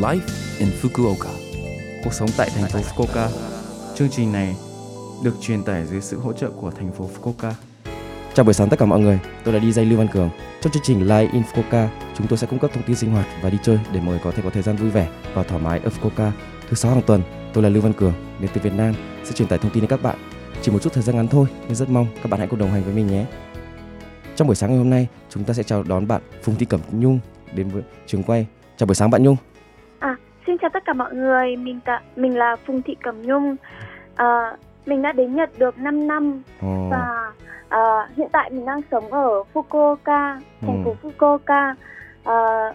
Life in Fukuoka. Cuộc sống tại thành phố Fukuoka. Chương trình này được truyền tải dưới sự hỗ trợ của thành phố Fukuoka. Chào buổi sáng tất cả mọi người, tôi là DJ Lưu Văn Cường. Trong chương trình Live in Fukuoka, chúng tôi sẽ cung cấp thông tin sinh hoạt và đi chơi để mọi người có thể có thời gian vui vẻ và thoải mái ở Fukuoka. Thứ sáu hàng tuần, tôi là Lưu Văn Cường, đến từ Việt Nam sẽ truyền tải thông tin đến các bạn. Chỉ một chút thời gian ngắn thôi, nhưng rất mong các bạn hãy cùng đồng hành với mình nhé. Trong buổi sáng ngày hôm nay, chúng ta sẽ chào đón bạn Phùng Thị Cẩm Nhung đến với trường quay. Chào buổi sáng bạn Nhung. Xin chào tất cả mọi người, mình tạ, mình là Phùng Thị Cẩm Nhung. À, mình đã đến Nhật được 5 năm Ồ, và à, hiện tại mình đang sống ở Fukuoka, thành phố Ừ. Fukuoka. À,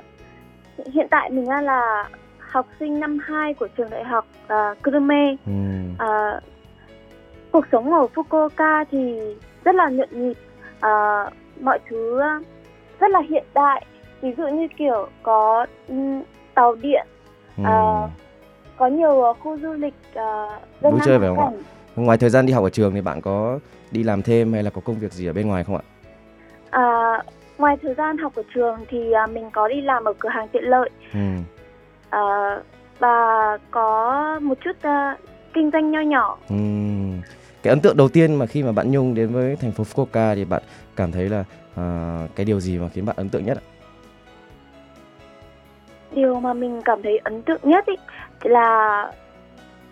hiện tại mình đang là học sinh năm 2 của trường đại học à, Kurume. ừm, À, cuộc sống ở Fukuoka thì rất là nhộn nhịp, à, mọi thứ rất là hiện đại. Ví dụ như kiểu có ừm, tàu điện À, có nhiều ờ, khu du lịch uh, Vui chơi phải không ạ? Ngoài thời gian đi học ở trường thì bạn có đi làm thêm hay là có công việc gì ở bên ngoài không ạ? À, ngoài thời gian học ở trường thì à, mình có đi làm ở cửa hàng tiện lợi Ừm. à, và có một chút à, kinh doanh nho nhỏ. Ừm. Cái ấn tượng đầu tiên mà khi mà bạn Nhung đến với thành phố Fukuoka thì bạn cảm thấy là à, cái điều gì mà khiến bạn ấn tượng nhất ạ? Điều mà mình cảm thấy ấn tượng nhất ý, là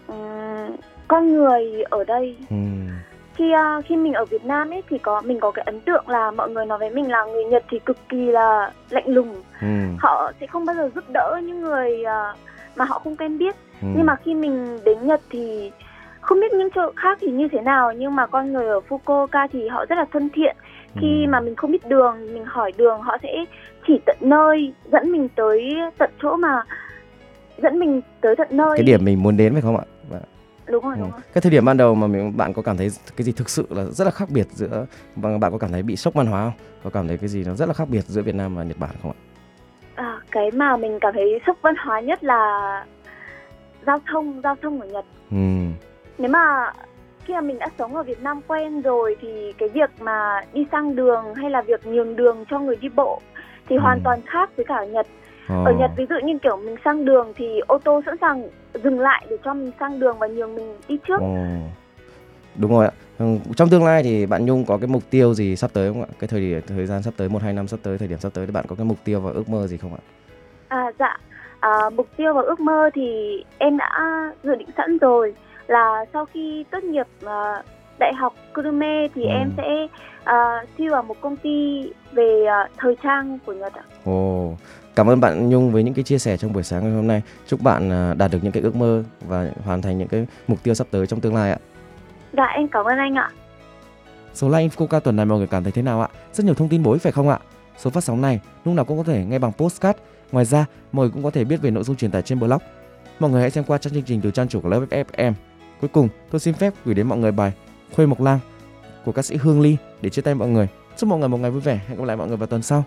ừm, con người ở đây. Ừm. Khi à, khi mình ở Việt Nam ấy thì có mình có cái ấn tượng là mọi người nói với mình là người Nhật thì cực kỳ là lạnh lùng. Ừm. Họ sẽ không bao giờ giúp đỡ những người à, mà họ không quen biết. Ừm. Nhưng mà khi mình đến Nhật thì không biết những chỗ khác thì như thế nào nhưng mà con người ở Fukuoka thì họ rất là thân thiện. Khi Ừm. mà mình không biết đường, mình hỏi đường họ sẽ chỉ tận nơi, dẫn mình tới tận chỗ mà dẫn mình tới tận nơi. cái điểm mình muốn đến phải không ạ? Và- đúng rồi, ừ. đúng rồi. Cái thời điểm ban đầu mà mình, bạn có cảm thấy cái gì thực sự là rất là khác biệt giữa và bạn có cảm thấy bị sốc văn hóa không? Có cảm thấy cái gì nó rất là khác biệt giữa Việt Nam và Nhật Bản không ạ? À, cái mà mình cảm thấy sốc văn hóa nhất là giao thông, giao thông ở Nhật. Ừm. Nếu mà khi mà mình đã sống ở Việt Nam quen rồi thì cái việc mà đi sang đường hay là việc nhường đường cho người đi bộ thì Ừ. hoàn toàn khác với cả ở Nhật. Ồ. Ở Nhật ví dụ như kiểu mình sang đường thì ô tô sẵn sàng dừng lại để cho mình sang đường và nhường mình đi trước. Ồ. Đúng rồi ạ. Ừ, Trong tương lai thì bạn Nhung có cái mục tiêu gì sắp tới không ạ? Cái thời điểm thời gian sắp tới 1 2 năm sắp tới, thời điểm sắp tới thì bạn có cái mục tiêu và ước mơ gì không ạ? À dạ, à, mục tiêu và ước mơ thì em đã dự định sẵn rồi là sau khi tốt nghiệp à, đại học Kurume thì Ừ. em sẽ à, thi vào một công ty về à, thời trang của Nhật ạ. Ồ. Cảm ơn bạn Nhung với những cái chia sẻ trong buổi sáng ngày hôm nay. Chúc bạn à, đạt được những cái ước mơ và hoàn thành những cái mục tiêu sắp tới trong tương lai ạ. Dạ em cảm ơn anh ạ. Số like Infoca tuần này mọi người cảm thấy thế nào ạ? Rất nhiều thông tin bổ ích phải không ạ? Số phát sóng này lúc nào cũng có thể nghe bằng postcard. Ngoài ra, mọi người cũng có thể biết về nội dung truyền tải trên blog. Mọi người hãy xem qua trang chương trình từ trang chủ của lớp FM. Cuối cùng, tôi xin phép gửi đến mọi người bài Khuê Mộc Lang của ca sĩ Hương Ly để chia tay mọi người. Chúc mọi người một ngày vui vẻ. Hẹn gặp lại mọi người vào tuần sau.